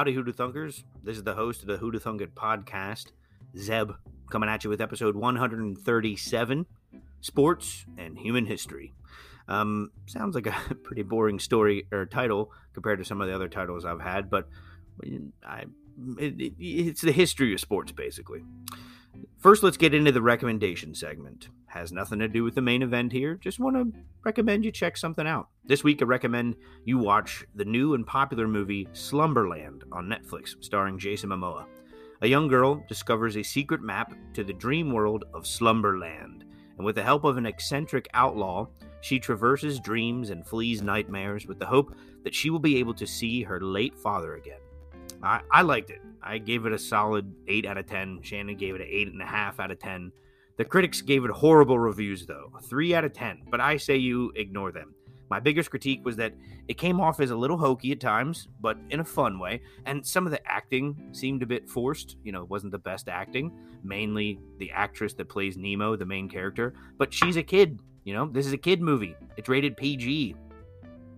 Howdy, Hoodoo Thunkers. This is the host of the Hoodoo Thunket podcast, Zeb, coming at you with episode 137 Sports and Human History. Um, sounds like a pretty boring story or title compared to some of the other titles I've had, but I, it, it, it's the history of sports, basically. First, let's get into the recommendation segment. Has nothing to do with the main event here. Just want to recommend you check something out. This week, I recommend you watch the new and popular movie Slumberland on Netflix, starring Jason Momoa. A young girl discovers a secret map to the dream world of Slumberland, and with the help of an eccentric outlaw, she traverses dreams and flees nightmares with the hope that she will be able to see her late father again. I, I liked it. I gave it a solid 8 out of 10. Shannon gave it an 8.5 out of 10. The critics gave it horrible reviews, though 3 out of 10, but I say you ignore them. My biggest critique was that it came off as a little hokey at times, but in a fun way, and some of the acting seemed a bit forced. You know, it wasn't the best acting, mainly the actress that plays Nemo, the main character, but she's a kid. You know, this is a kid movie, it's rated PG.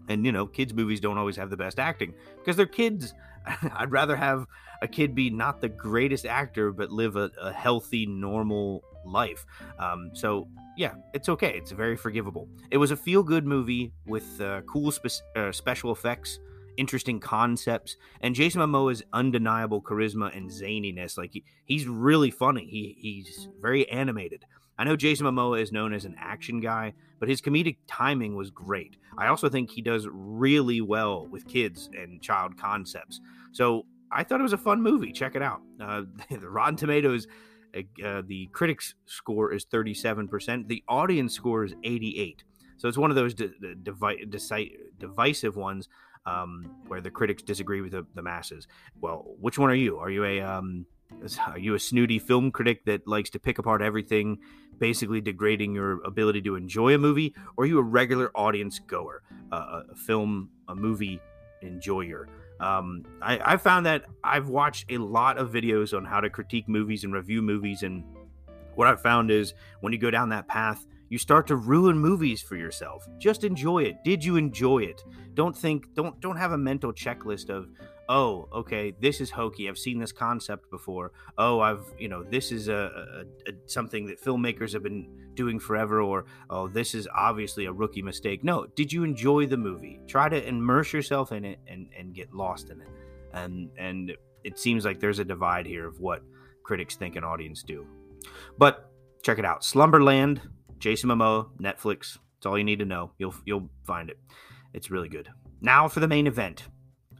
And, you know, kids' movies don't always have the best acting because they're kids. I'd rather have a kid be not the greatest actor, but live a, a healthy, normal life. Um, so yeah, it's okay. It's very forgivable. It was a feel good movie with uh, cool spe- uh, special effects, interesting concepts, and Jason Momoa's undeniable charisma and zaniness. Like he, he's really funny. He he's very animated. I know Jason Momoa is known as an action guy, but his comedic timing was great. I also think he does really well with kids and child concepts. So I thought it was a fun movie. Check it out. Uh, the Rotten Tomatoes, uh, the critics score is 37%. The audience score is 88. So it's one of those devi- divisive ones um, where the critics disagree with the, the, masses. Well, which one are you? Are you a um, are you a snooty film critic that likes to pick apart everything, basically degrading your ability to enjoy a movie, or are you a regular audience goer, uh, a film, a movie enjoyer? Um, I, I found that I've watched a lot of videos on how to critique movies and review movies, and what I've found is when you go down that path, you start to ruin movies for yourself. Just enjoy it. Did you enjoy it? Don't think. Don't don't have a mental checklist of oh, okay, this is hokey. I've seen this concept before. Oh, I've, you know, this is a, a, a, something that filmmakers have been doing forever, or oh, this is obviously a rookie mistake. No, did you enjoy the movie? Try to immerse yourself in it and and get lost in it. And and it seems like there's a divide here of what critics think an audience do. But check it out, Slumberland, Jason Momoa, Netflix. It's all you need to know. You'll you'll find it. It's really good. Now for the main event.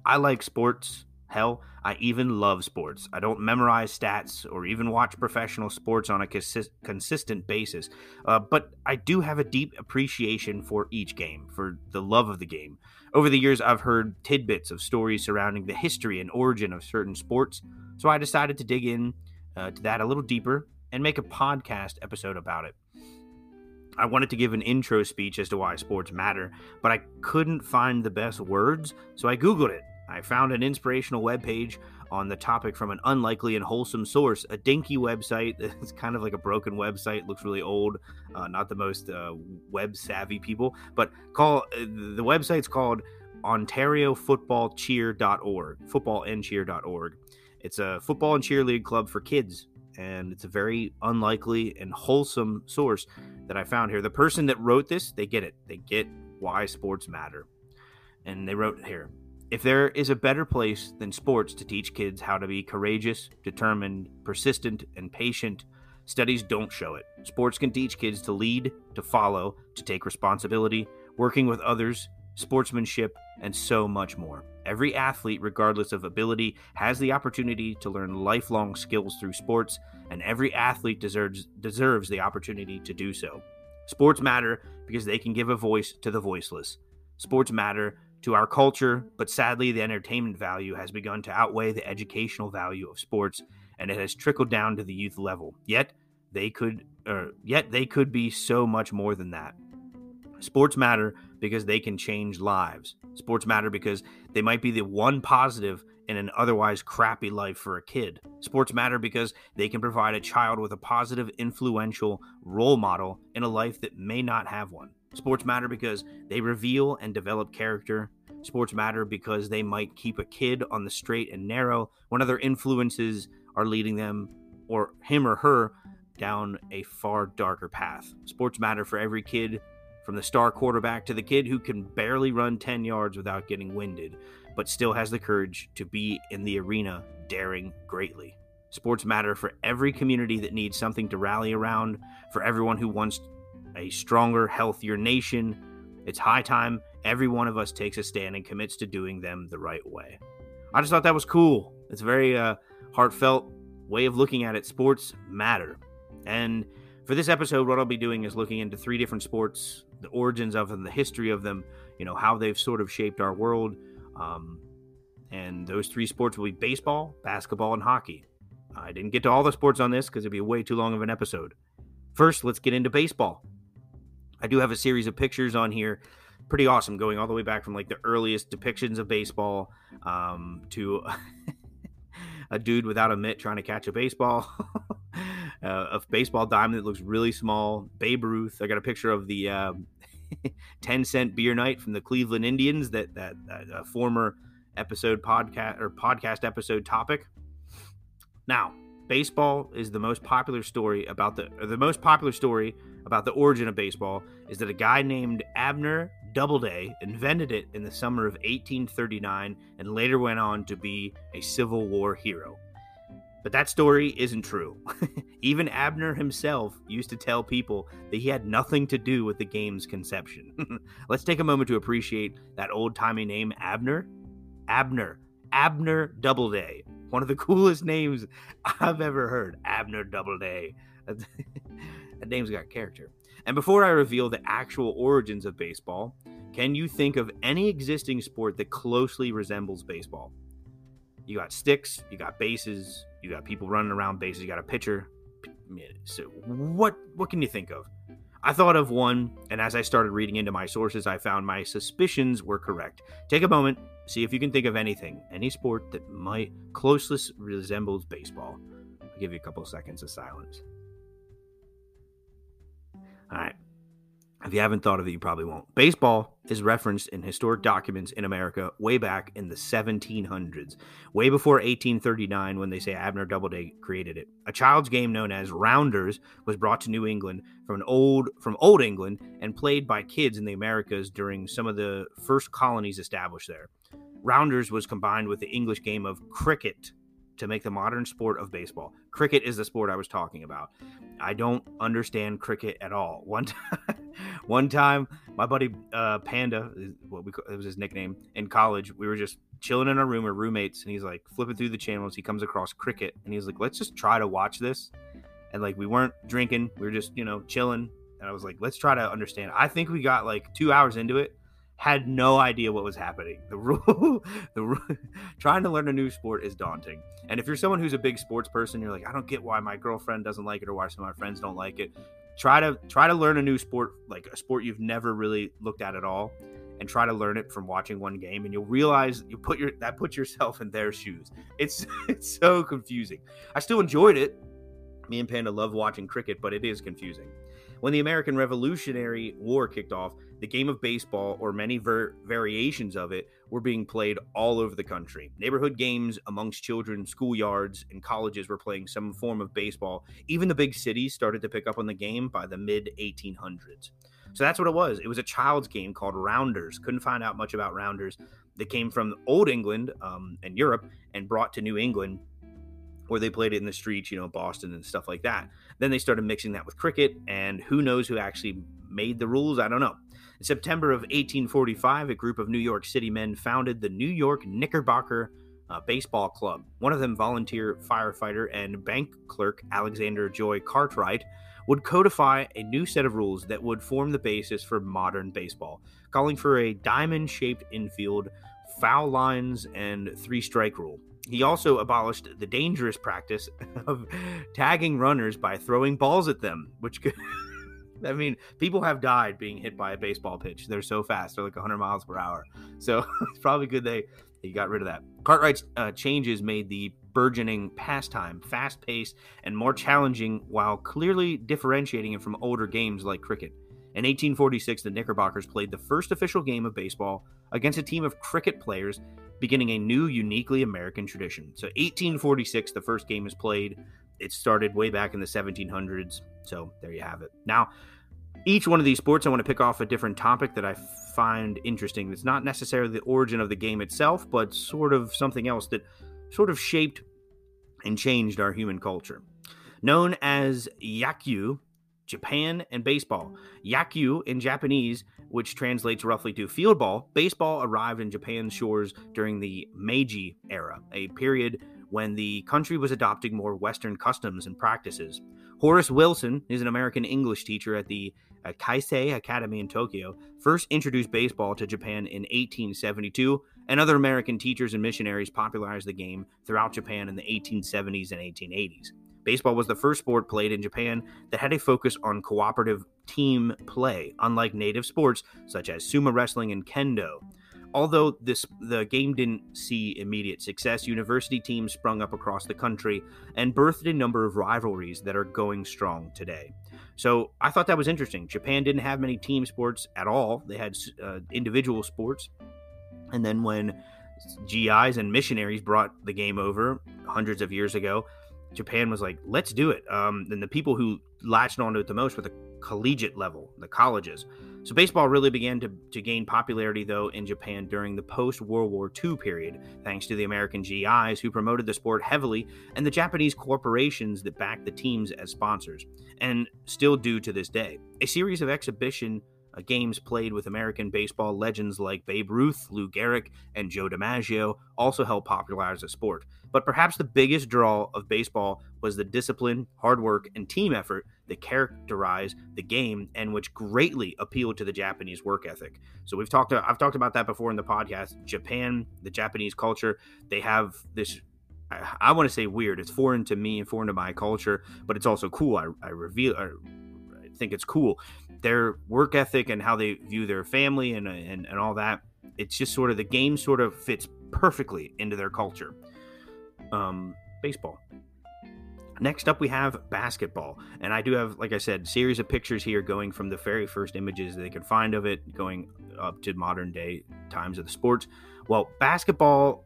I like sports. Hell, I even love sports. I don't memorize stats or even watch professional sports on a consi- consistent basis, uh, but I do have a deep appreciation for each game, for the love of the game. Over the years, I've heard tidbits of stories surrounding the history and origin of certain sports, so I decided to dig in uh, to that a little deeper and make a podcast episode about it. I wanted to give an intro speech as to why sports matter, but I couldn't find the best words, so I Googled it I found an inspirational webpage on the topic from an unlikely and wholesome source, a dinky website. It's kind of like a broken website, looks really old, uh, not the most uh, web savvy people. But call uh, the website's called OntarioFootballCheer.org, footballandcheer.org. It's a football and cheer league club for kids, and it's a very unlikely and wholesome source that I found here. The person that wrote this, they get it. They get why sports matter. And they wrote here if there is a better place than sports to teach kids how to be courageous, determined, persistent, and patient, studies don't show it. Sports can teach kids to lead, to follow, to take responsibility, working with others, sportsmanship, and so much more. Every athlete, regardless of ability, has the opportunity to learn lifelong skills through sports, and every athlete deserves, deserves the opportunity to do so. Sports matter because they can give a voice to the voiceless. Sports matter to our culture, but sadly, the entertainment value has begun to outweigh the educational value of sports, and it has trickled down to the youth level. Yet they could, er, yet they could be so much more than that. Sports matter because they can change lives. Sports matter because they might be the one positive in an otherwise crappy life for a kid. Sports matter because they can provide a child with a positive, influential role model in a life that may not have one. Sports matter because they reveal and develop character. Sports matter because they might keep a kid on the straight and narrow when other influences are leading them or him or her down a far darker path. Sports matter for every kid from the star quarterback to the kid who can barely run 10 yards without getting winded, but still has the courage to be in the arena daring greatly. Sports matter for every community that needs something to rally around, for everyone who wants a stronger, healthier nation. It's high time every one of us takes a stand and commits to doing them the right way. I just thought that was cool. It's a very uh, heartfelt way of looking at it. Sports matter. And for this episode, what I'll be doing is looking into three different sports, the origins of them, the history of them, you know, how they've sort of shaped our world. Um, and those three sports will be baseball, basketball, and hockey. I didn't get to all the sports on this because it'd be way too long of an episode. First, let's get into baseball. I do have a series of pictures on here, pretty awesome, going all the way back from like the earliest depictions of baseball um, to a dude without a mitt trying to catch a baseball. uh, a baseball diamond that looks really small. Babe Ruth. I got a picture of the um, 10 cent beer night from the Cleveland Indians that that, that uh, former episode podcast or podcast episode topic. Now, baseball is the most popular story about the the most popular story about the origin of baseball is that a guy named Abner Doubleday invented it in the summer of 1839 and later went on to be a Civil War hero. But that story isn't true. Even Abner himself used to tell people that he had nothing to do with the game's conception. Let's take a moment to appreciate that old timey name, Abner. Abner. Abner Doubleday. One of the coolest names I've ever heard. Abner Doubleday. that name's got character. And before I reveal the actual origins of baseball, can you think of any existing sport that closely resembles baseball? You got sticks, you got bases, you got people running around bases, you got a pitcher. So what what can you think of? I thought of one, and as I started reading into my sources, I found my suspicions were correct. Take a moment, see if you can think of anything, any sport that might closely resembles baseball. I'll give you a couple seconds of silence. All right. If you haven't thought of it, you probably won't. Baseball is referenced in historic documents in America way back in the 1700s, way before 1839 when they say Abner Doubleday created it. A child's game known as rounders was brought to New England from an old from old England and played by kids in the Americas during some of the first colonies established there. Rounders was combined with the English game of cricket to make the modern sport of baseball. Cricket is the sport I was talking about. I don't understand cricket at all. One time, one time, my buddy uh, Panda, what we it was his nickname in college. We were just chilling in our room, or roommates, and he's like flipping through the channels. He comes across cricket, and he's like, "Let's just try to watch this." And like we weren't drinking, we were just you know chilling. And I was like, "Let's try to understand." I think we got like two hours into it, had no idea what was happening. The rule, the rule, trying to learn a new sport is daunting. And if you're someone who's a big sports person, you're like, I don't get why my girlfriend doesn't like it or why some of my friends don't like it. Try to try to learn a new sport, like a sport you've never really looked at at all, and try to learn it from watching one game. And you'll realize you put your that puts yourself in their shoes. It's it's so confusing. I still enjoyed it. Me and Panda love watching cricket, but it is confusing. When the American Revolutionary War kicked off, the game of baseball, or many ver- variations of it, were being played all over the country. Neighborhood games amongst children, schoolyards, and colleges were playing some form of baseball. Even the big cities started to pick up on the game by the mid 1800s. So that's what it was. It was a child's game called Rounders. Couldn't find out much about Rounders. That came from Old England um, and Europe and brought to New England where they played it in the streets, you know, Boston and stuff like that. Then they started mixing that with cricket, and who knows who actually made the rules? I don't know. In September of 1845, a group of New York City men founded the New York Knickerbocker uh, Baseball Club. One of them, volunteer firefighter and bank clerk Alexander Joy Cartwright, would codify a new set of rules that would form the basis for modern baseball, calling for a diamond shaped infield, foul lines, and three strike rule. He also abolished the dangerous practice of tagging runners by throwing balls at them, which could. I mean, people have died being hit by a baseball pitch. They're so fast; they're like 100 miles per hour. So it's probably good they he got rid of that. Cartwright's uh, changes made the burgeoning pastime fast paced and more challenging while clearly differentiating it from older games like cricket. In 1846, the Knickerbockers played the first official game of baseball against a team of cricket players, beginning a new, uniquely American tradition. So, 1846, the first game is played. It started way back in the 1700s. So, there you have it. Now, each one of these sports, I want to pick off a different topic that I find interesting. It's not necessarily the origin of the game itself, but sort of something else that sort of shaped and changed our human culture. Known as Yakyu, Japan, and baseball. Yakyu in Japanese, which translates roughly to field ball, baseball arrived in Japan's shores during the Meiji era, a period when the country was adopting more Western customs and practices. Horace Wilson is an American English teacher at the uh, Kaisei Academy in Tokyo, first introduced baseball to Japan in 1872, and other American teachers and missionaries popularized the game throughout Japan in the 1870s and 1880s. Baseball was the first sport played in Japan that had a focus on cooperative team play, unlike native sports such as sumo wrestling and kendo. Although this the game didn't see immediate success, university teams sprung up across the country and birthed a number of rivalries that are going strong today. So I thought that was interesting. Japan didn't have many team sports at all; they had uh, individual sports. And then when GIs and missionaries brought the game over hundreds of years ago, Japan was like, let's do it. Um, and the people who latched onto it the most were the collegiate level, the colleges. So baseball really began to, to gain popularity, though, in Japan during the post World War II period, thanks to the American GIs who promoted the sport heavily and the Japanese corporations that backed the teams as sponsors, and still do to this day. A series of exhibition Uh, games played with American baseball legends like Babe Ruth, Lou Gehrig, and Joe DiMaggio also helped popularize the sport. But perhaps the biggest draw of baseball was the discipline, hard work, and team effort that characterized the game and which greatly appealed to the Japanese work ethic. So we've talked I've talked about that before in the podcast. Japan, the Japanese culture, they have this I, I want to say weird. It's foreign to me and foreign to my culture, but it's also cool. I, I reveal I think it's cool. Their work ethic and how they view their family and, and, and all that. It's just sort of the game sort of fits perfectly into their culture um, baseball. Next up, we have basketball. And I do have, like I said, series of pictures here going from the very first images they could find of it, going up to modern day times of the sports. Well, basketball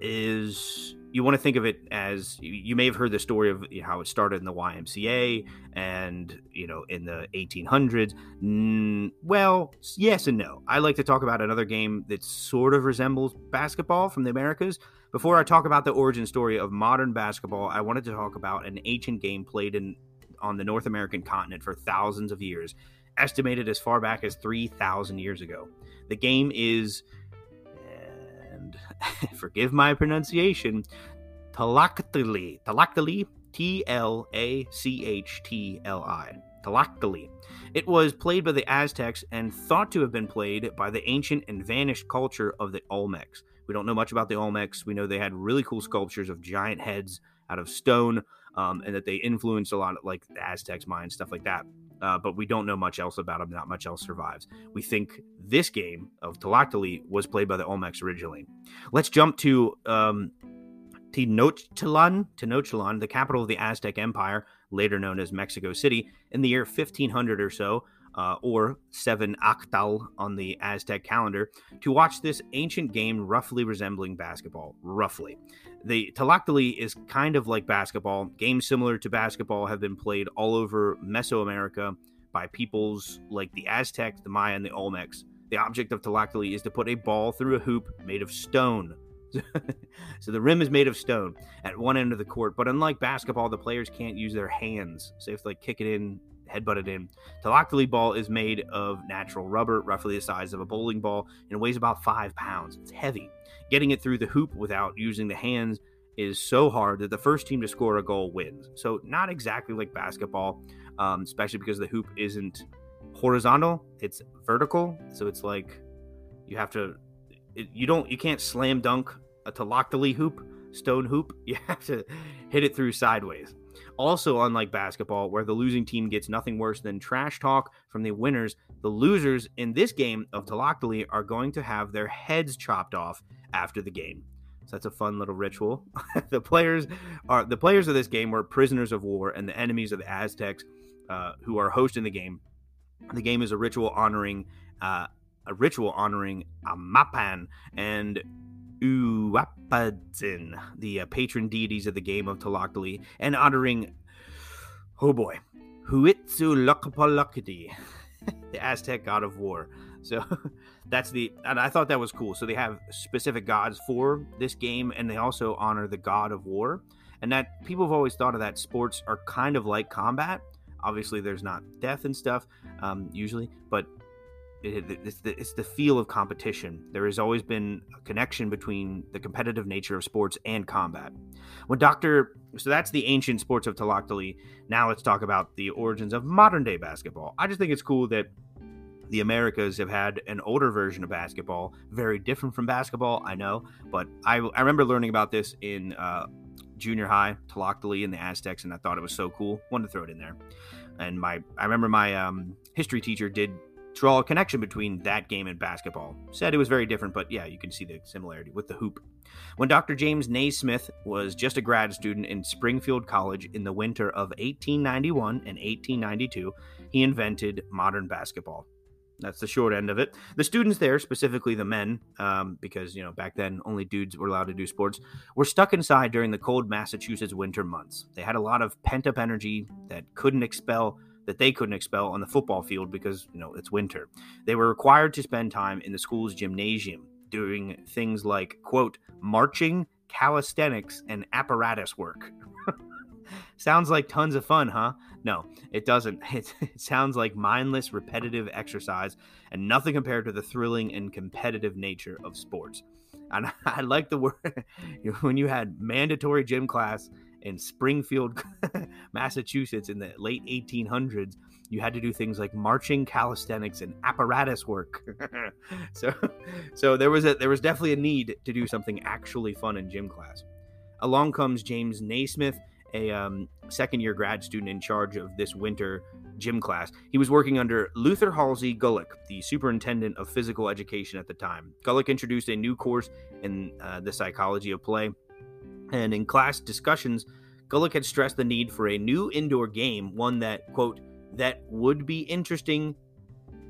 is you want to think of it as you may have heard the story of how it started in the YMCA and you know in the 1800s. Mm, well, yes and no. I like to talk about another game that sort of resembles basketball from the Americas. Before I talk about the origin story of modern basketball, I wanted to talk about an ancient game played in on the North American continent for thousands of years, estimated as far back as 3,000 years ago. The game is forgive my pronunciation, Tlachtli. Tlachtli, T L A C H T L I. Tlachtli. It was played by the Aztecs and thought to have been played by the ancient and vanished culture of the Olmecs. We don't know much about the Olmecs. We know they had really cool sculptures of giant heads out of stone, um, and that they influenced a lot of like the Aztecs, Mayans, stuff like that uh, but we don't know much else about him. Not much else survives. We think this game of Tlachtli was played by the Olmecs originally. Let's jump to um, Tenochtitlan, Tenochtitlan, the capital of the Aztec Empire, later known as Mexico City, in the year 1500 or so, uh, or 7 Acatl on the Aztec calendar, to watch this ancient game roughly resembling basketball. Roughly. The Tlachtli is kind of like basketball. Games similar to basketball have been played all over Mesoamerica by peoples like the Aztecs, the Maya, and the Olmecs. The object of Tlachtli is to put a ball through a hoop made of stone. so the rim is made of stone at one end of the court, but unlike basketball, the players can't use their hands. So if they like kick it in, headbutt it in. Tlachtli ball is made of natural rubber, roughly the size of a bowling ball, and weighs about five pounds. It's heavy. Getting it through the hoop without using the hands is so hard that the first team to score a goal wins. So not exactly like basketball, um, especially because the hoop isn't horizontal; it's vertical. So it's like you have to, it, you don't, you can't slam dunk a Tlachtli hoop, stone hoop. You have to hit it through sideways. Also, unlike basketball, where the losing team gets nothing worse than trash talk from the winners, the losers in this game of Tlaloc are going to have their heads chopped off after the game. So that's a fun little ritual. the players are the players of this game were prisoners of war and the enemies of the Aztecs, uh, who are hosting the game. The game is a ritual honoring uh, a ritual honoring Amapan and Uapatzin, the uh, patron deities of the game of Tlaloc and honoring, oh boy, Huitzilopochtli, the Aztec god of war. So that's the, and I thought that was cool. So they have specific gods for this game, and they also honor the god of war. And that people have always thought of that sports are kind of like combat. Obviously, there's not death and stuff um, usually, but it's, the, it's the feel of competition. There has always been a connection between the competitive nature of sports and combat. When Dr. So that's the ancient sports of Tlaloc Now let's talk about the origins of modern day basketball. I just think it's cool that the Americas have had an older version of basketball, very different from basketball, I know, but I, I remember learning about this in uh, junior high, Tlaloc and the Aztecs, and I thought it was so cool. Wanted to throw it in there. And my, I remember my um, history teacher did draw a connection between that game and basketball. Said it was very different, but yeah, you can see the similarity with the hoop. When Dr. James Naismith was just a grad student in Springfield College in the winter of 1891 and 1892, he invented modern basketball. That's the short end of it. The students there, specifically the men, um, because you know back then only dudes were allowed to do sports, were stuck inside during the cold Massachusetts winter months. They had a lot of pent up energy that couldn't expel that they couldn't expel on the football field because, you know, it's winter. They were required to spend time in the school's gymnasium doing things like, quote, marching, calisthenics, and apparatus work. sounds like tons of fun, huh? No, it doesn't. It, it, sounds like mindless, repetitive exercise and nothing compared to the thrilling and competitive nature of sports. And I like the word when you had mandatory gym class in Springfield, Massachusetts in the late 1800s, you had to do things like marching calisthenics and apparatus work. so so there was a there was definitely a need to do something actually fun in gym class. Along comes James Naismith, a um, second year grad student in charge of this winter gym class. He was working under Luther Halsey Gulick, the superintendent of physical education at the time. Gulick introduced a new course in uh, the psychology of play and in class discussions, Gulick had stressed the need for a new indoor game, one that, quote, that would be interesting,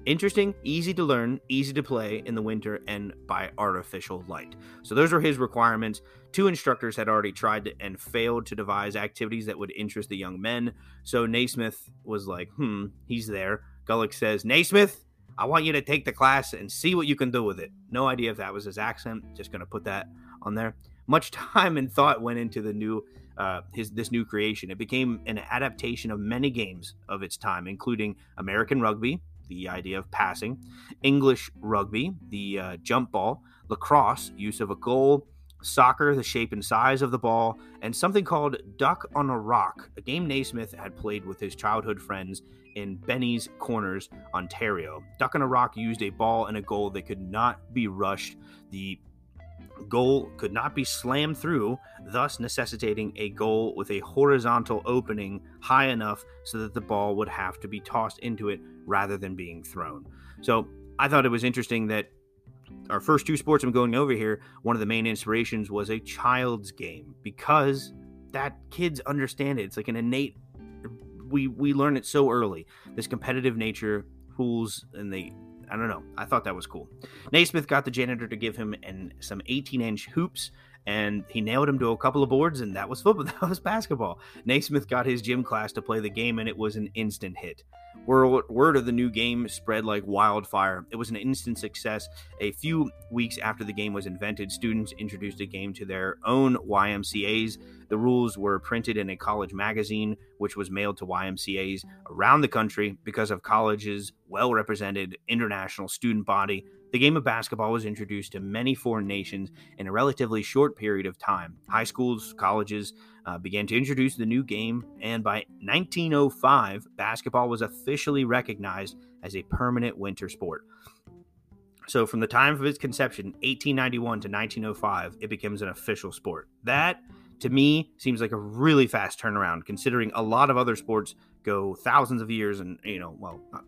interesting, easy to learn, easy to play in the winter, and by artificial light. So those were his requirements. Two instructors had already tried to, and failed to devise activities that would interest the young men. So Naismith was like, hmm, he's there. Gulick says, Naismith, I want you to take the class and see what you can do with it. No idea if that was his accent. Just going to put that on there much time and thought went into the new uh, his this new creation. It became an adaptation of many games of its time, including American rugby, the idea of passing, English rugby, the uh, jump ball, lacrosse, use of a goal, soccer, the shape and size of the ball, and something called Duck on a Rock, a game Naismith had played with his childhood friends in Bennie's Corners, Ontario. Duck on a Rock used a ball and a goal that could not be rushed. The goal could not be slammed through, thus necessitating a goal with a horizontal opening high enough so that the ball would have to be tossed into it rather than being thrown. So I thought it was interesting that our first two sportsmen going over here, one of the main inspirations was a child's game because that kids understand it. It's like an innate we we learn it so early. This competitive nature pools and they I don't know. I thought that was cool. Naismith got the janitor to give him an, some 18 inch hoops and he nailed him to a couple of boards, and that was football. That was basketball. Naismith got his gym class to play the game, and it was an instant hit. Word, of the new game spread like wildfire. It was an instant success. A few weeks after the game was invented, students introduced the game to their own YMCA's. The rules were printed in a college magazine, which was mailed to YMCA's around the country because of college's well represented international student body the game of basketball was introduced to many foreign nations in a relatively short period of time. High schools, colleges uh, began to introduce the new game, and by 1905, basketball was officially recognized as a permanent winter sport. So, from the time of its conception, 1891 to 1905, it becomes an official sport. That to me seems like a really fast turnaround considering a lot of other sports go thousands of years and you know well not,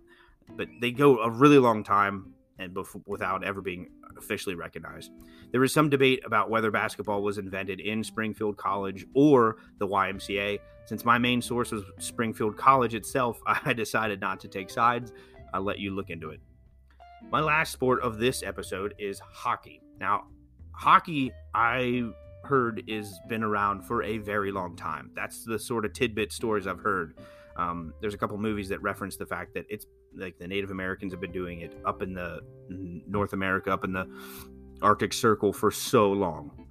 but they go a really long time and without ever being officially recognized. There was some debate about whether basketball was invented in springfield college or the ymca since my main source was springfield college itself i decided not to take sides. I'll let you look into it. My last sport of this episode is hockey. Now hockey i heard is been around for a very long time. That's the sort of tidbit stories I've heard. Um, there's a couple movies that reference the fact that it's like the Native Americans have been doing it up in the North America, up in the Arctic Circle for so long.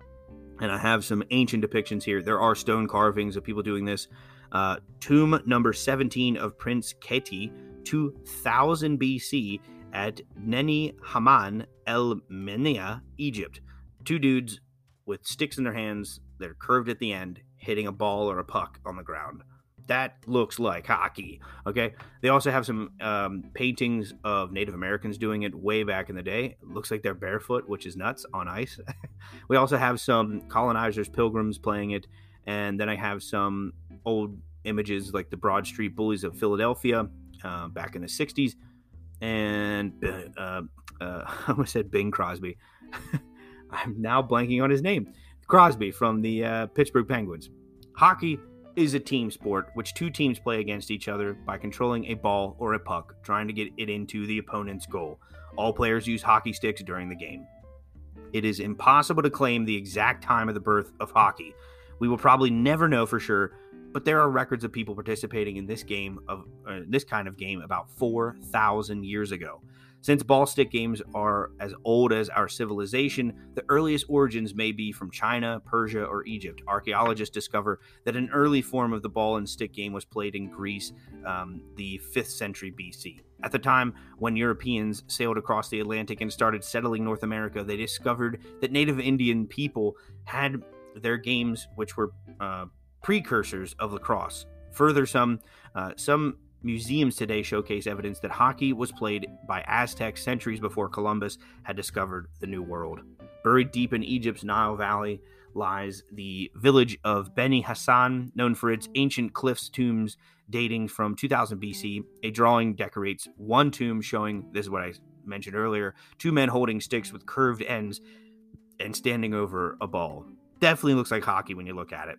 And I have some ancient depictions here. There are stone carvings of people doing this. Uh, tomb number 17 of Prince Keti, 2000 BC, at Neni Haman El Menia, Egypt. Two dudes with sticks in their hands that are curved at the end, hitting a ball or a puck on the ground. That looks like hockey. Okay. They also have some um, paintings of Native Americans doing it way back in the day. It looks like they're barefoot, which is nuts on ice. we also have some colonizers, pilgrims playing it. And then I have some old images like the Broad Street Bullies of Philadelphia uh, back in the 60s. And uh, uh, I almost said Bing Crosby. I'm now blanking on his name. Crosby from the uh, Pittsburgh Penguins. Hockey is a team sport which two teams play against each other by controlling a ball or a puck, trying to get it into the opponent's goal. All players use hockey sticks during the game. It is impossible to claim the exact time of the birth of hockey. We will probably never know for sure, but there are records of people participating in this game of uh, this kind of game about 4,000 years ago. Since ball stick games are as old as our civilization, the earliest origins may be from China, Persia, or Egypt. Archaeologists discover that an early form of the ball and stick game was played in Greece, um, the 5th century BC. At the time when Europeans sailed across the Atlantic and started settling North America, they discovered that native Indian people had their games, which were uh, precursors of lacrosse. Further, some uh, some Museums today showcase evidence that hockey was played by Aztecs centuries before Columbus had discovered the New World. Buried deep in Egypt's Nile Valley lies the village of Beni Hassan, known for its ancient cliffs tombs dating from 2000 BC. A drawing decorates one tomb showing this is what I mentioned earlier two men holding sticks with curved ends and standing over a ball. Definitely looks like hockey when you look at it.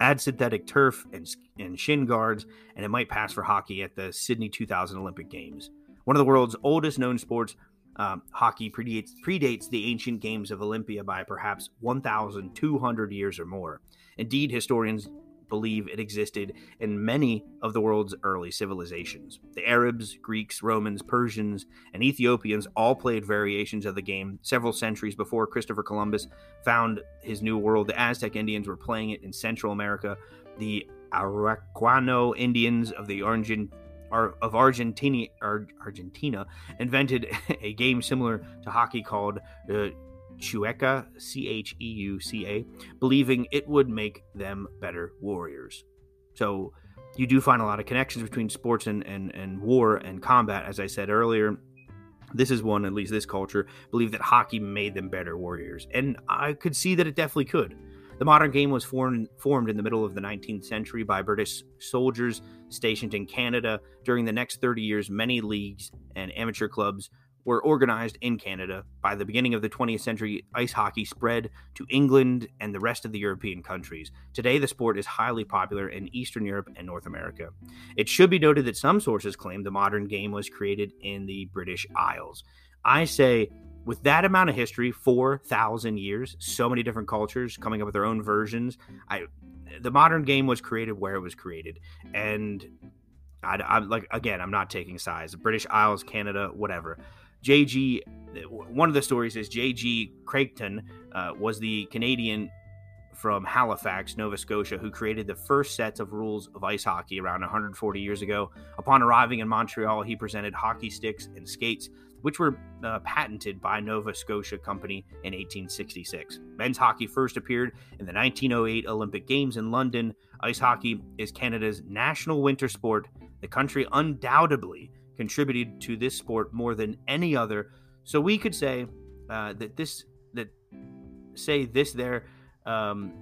Add synthetic turf and, and shin guards, and it might pass for hockey at the Sydney 2000 Olympic Games. One of the world's oldest known sports, um, hockey predates, predates the ancient games of Olympia by perhaps 1,200 years or more. Indeed, historians believe it existed in many of the world's early civilizations. The Arabs, Greeks, Romans, Persians, and Ethiopians all played variations of the game several centuries before Christopher Columbus found his new world. The Aztec Indians were playing it in Central America. The Araucano Indians of the Argent of Argentina, Argentina invented a game similar to hockey called uh, Chueca, C H E U C A, believing it would make them better warriors. So you do find a lot of connections between sports and, and, and war and combat, as I said earlier. This is one, at least this culture, believed that hockey made them better warriors. And I could see that it definitely could. The modern game was formed, formed in the middle of the 19th century by British soldiers stationed in Canada. During the next 30 years, many leagues and amateur clubs were organized in Canada. By the beginning of the 20th century, ice hockey spread to England and the rest of the European countries. Today, the sport is highly popular in Eastern Europe and North America. It should be noted that some sources claim the modern game was created in the British Isles. I say, with that amount of history, 4,000 years, so many different cultures coming up with their own versions, I, the modern game was created where it was created. And I, am like, again, I'm not taking sides. British Isles, Canada, whatever. JG, one of the stories is JG Creighton uh, was the Canadian from Halifax, Nova Scotia, who created the first sets of rules of ice hockey around 140 years ago. Upon arriving in Montreal, he presented hockey sticks and skates, which were uh, patented by Nova Scotia Company in 1866. Men's hockey first appeared in the 1908 Olympic Games in London. Ice hockey is Canada's national winter sport. The country undoubtedly contributed to this sport more than any other. So we could say uh, that this that say this there um,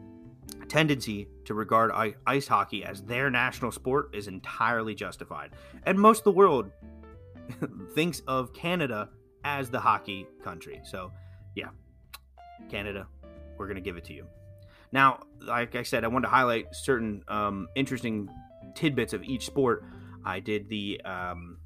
tendency to regard ice hockey as their national sport is entirely justified. And most of the world thinks of Canada as the hockey country. So, yeah, Canada, we're to give it to you. Now, like I said, I wanted to highlight certain um, interesting tidbits of each sport. I did the um,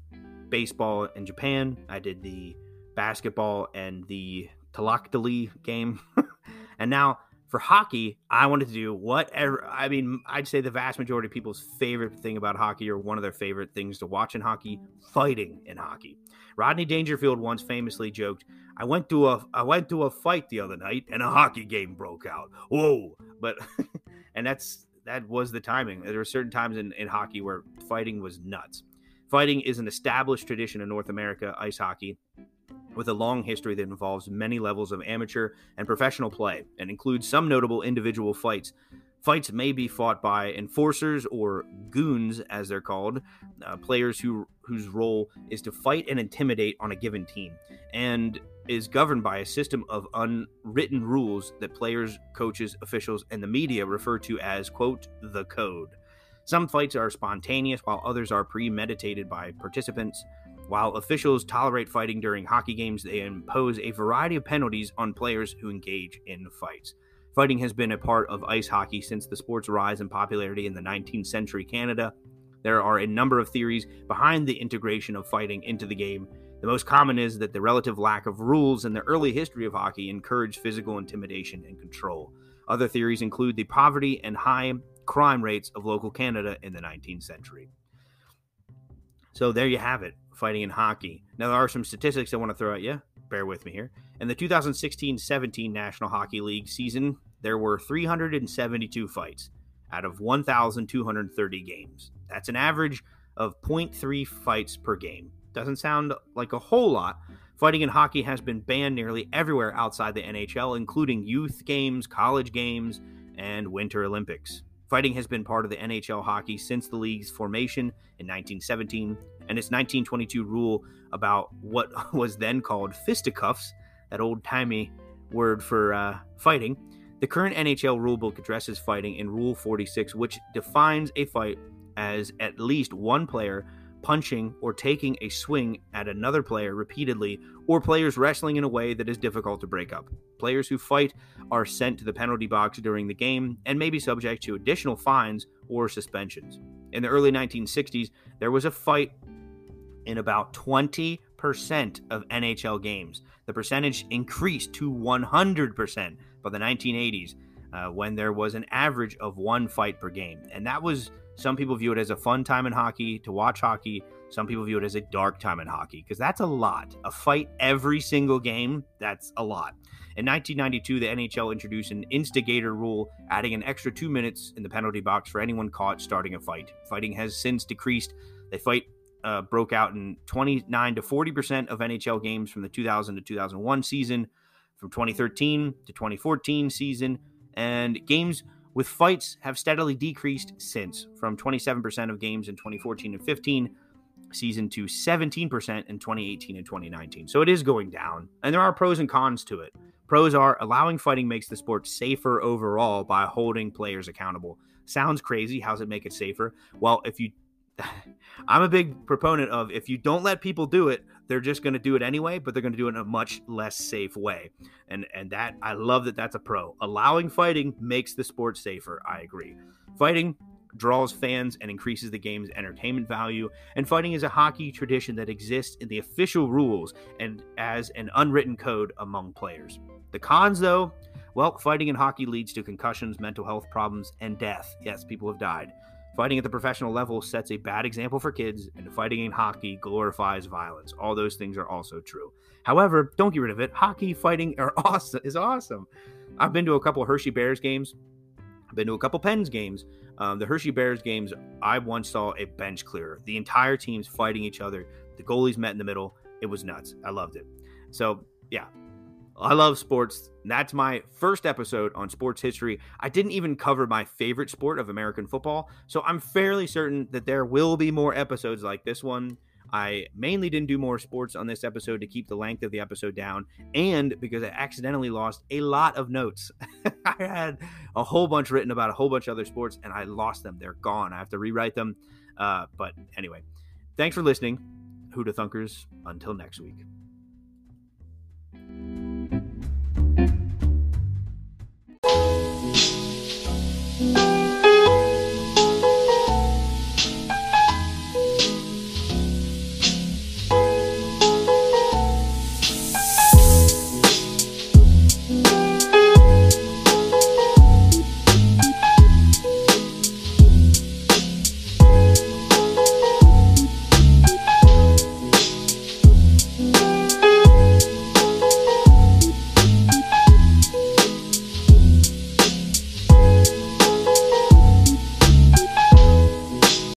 baseball in Japan, I did the basketball and the Tlachtli game. and now for hockey, I wanted to do whatever. I mean, I'd say the vast majority of people's favorite thing about hockey, or one of their favorite things to watch in hockey, fighting in hockey. Rodney Dangerfield once famously joked, "I went to a I went to a fight the other night, and a hockey game broke out. Whoa!" But and that's that was the timing. There were certain times in, in hockey where fighting was nuts. Fighting is an established tradition in North America ice hockey with a long history that involves many levels of amateur and professional play and includes some notable individual fights. Fights may be fought by enforcers or goons, as they're called, uh, players who whose role is to fight and intimidate on a given team, and is governed by a system of unwritten rules that players, coaches, officials, and the media refer to as "quote the code." Some fights are spontaneous, while others are premeditated by participants. While officials tolerate fighting during hockey games, they impose a variety of penalties on players who engage in fights. Fighting has been a part of ice hockey since the sport's rise in popularity in the 19th century Canada. There are a number of theories behind the integration of fighting into the game. The most common is that the relative lack of rules in the early history of hockey encouraged physical intimidation and control. Other theories include the poverty and high crime rates of local Canada in the 19th century. So there you have it fighting in hockey. Now, there are some statistics I want to throw at you. Bear with me here. In the 2016 17 National Hockey League season, there were 372 fights out of 1,230 games. That's an average of 0.3 fights per game. Doesn't sound like a whole lot. Fighting in hockey has been banned nearly everywhere outside the NHL, including youth games, college games, and Winter Olympics. Fighting has been part of the NHL hockey since the league's formation in 1917, and its 1922 rule about what was then called fisticuffs, that old timey word for uh, fighting. The current NHL rulebook addresses fighting in Rule 46, which defines a fight as at least one player punching or taking a swing at another player repeatedly, or players wrestling in a way that is difficult to break up. Players who fight are sent to the penalty box during the game and may be subject to additional fines or suspensions. In the early 1960s, there was a fight in about 20% of NHL games. The percentage increased to 100% by the 1980s. Uh, when there was an average of one fight per game. And that was some people view it as a fun time in hockey to watch hockey. Some people view it as a dark time in hockey because that's a lot. A fight every single game, that's a lot. In 1992, the NHL introduced an instigator rule, adding an extra two minutes in the penalty box for anyone caught starting a fight. Fighting has since decreased. The fight uh, broke out in 29 to 40 percent of NHL games from the 2000 to 2001 season, from 2013 to 2014 season, and games with fights have steadily decreased since, from 27% of games in 2014 and 15 season to 17% in 2018 and 2019. So it is going down, and there are pros and cons to it. Pros are allowing fighting makes the sport safer overall by holding players accountable. Sounds crazy. How does it make it safer? Well, if you I'm a big proponent of if you don't let people do it, they're just going to do it anyway, but they're going to do it in a much less safe way. And and that I love that that's a pro. Allowing fighting makes the sport safer. I agree. Fighting draws fans and increases the game's entertainment value. And fighting is a hockey tradition that exists in the official rules and as an unwritten code among players. The cons, though, well, fighting in hockey leads to concussions, mental health problems, and death. Yes, people have died. Fighting at the professional level sets a bad example for kids, and fighting in hockey glorifies violence. All those things are also true. However, don't get rid of it. Hockey fighting are awesome is awesome. I've been to a couple Hershey Bears games. I've been to a couple Pens games. Um, the Hershey Bears games, I once saw a bench clearer. The entire team's fighting each other. The goalies met in the middle. It was nuts. I loved it. So yeah, I love sports. That's my first episode on sports history. I didn't even cover my favorite sport of American football, so I'm fairly certain that there will be more episodes like this one. I mainly didn't do more sports on this episode to keep the length of the episode down, and because I accidentally lost a lot of notes. I had a whole bunch written about a whole bunch of other sports, and I lost them. They're gone. I have to rewrite them. Uh, but anyway, thanks for listening. Hoota Thunkers. Until next week.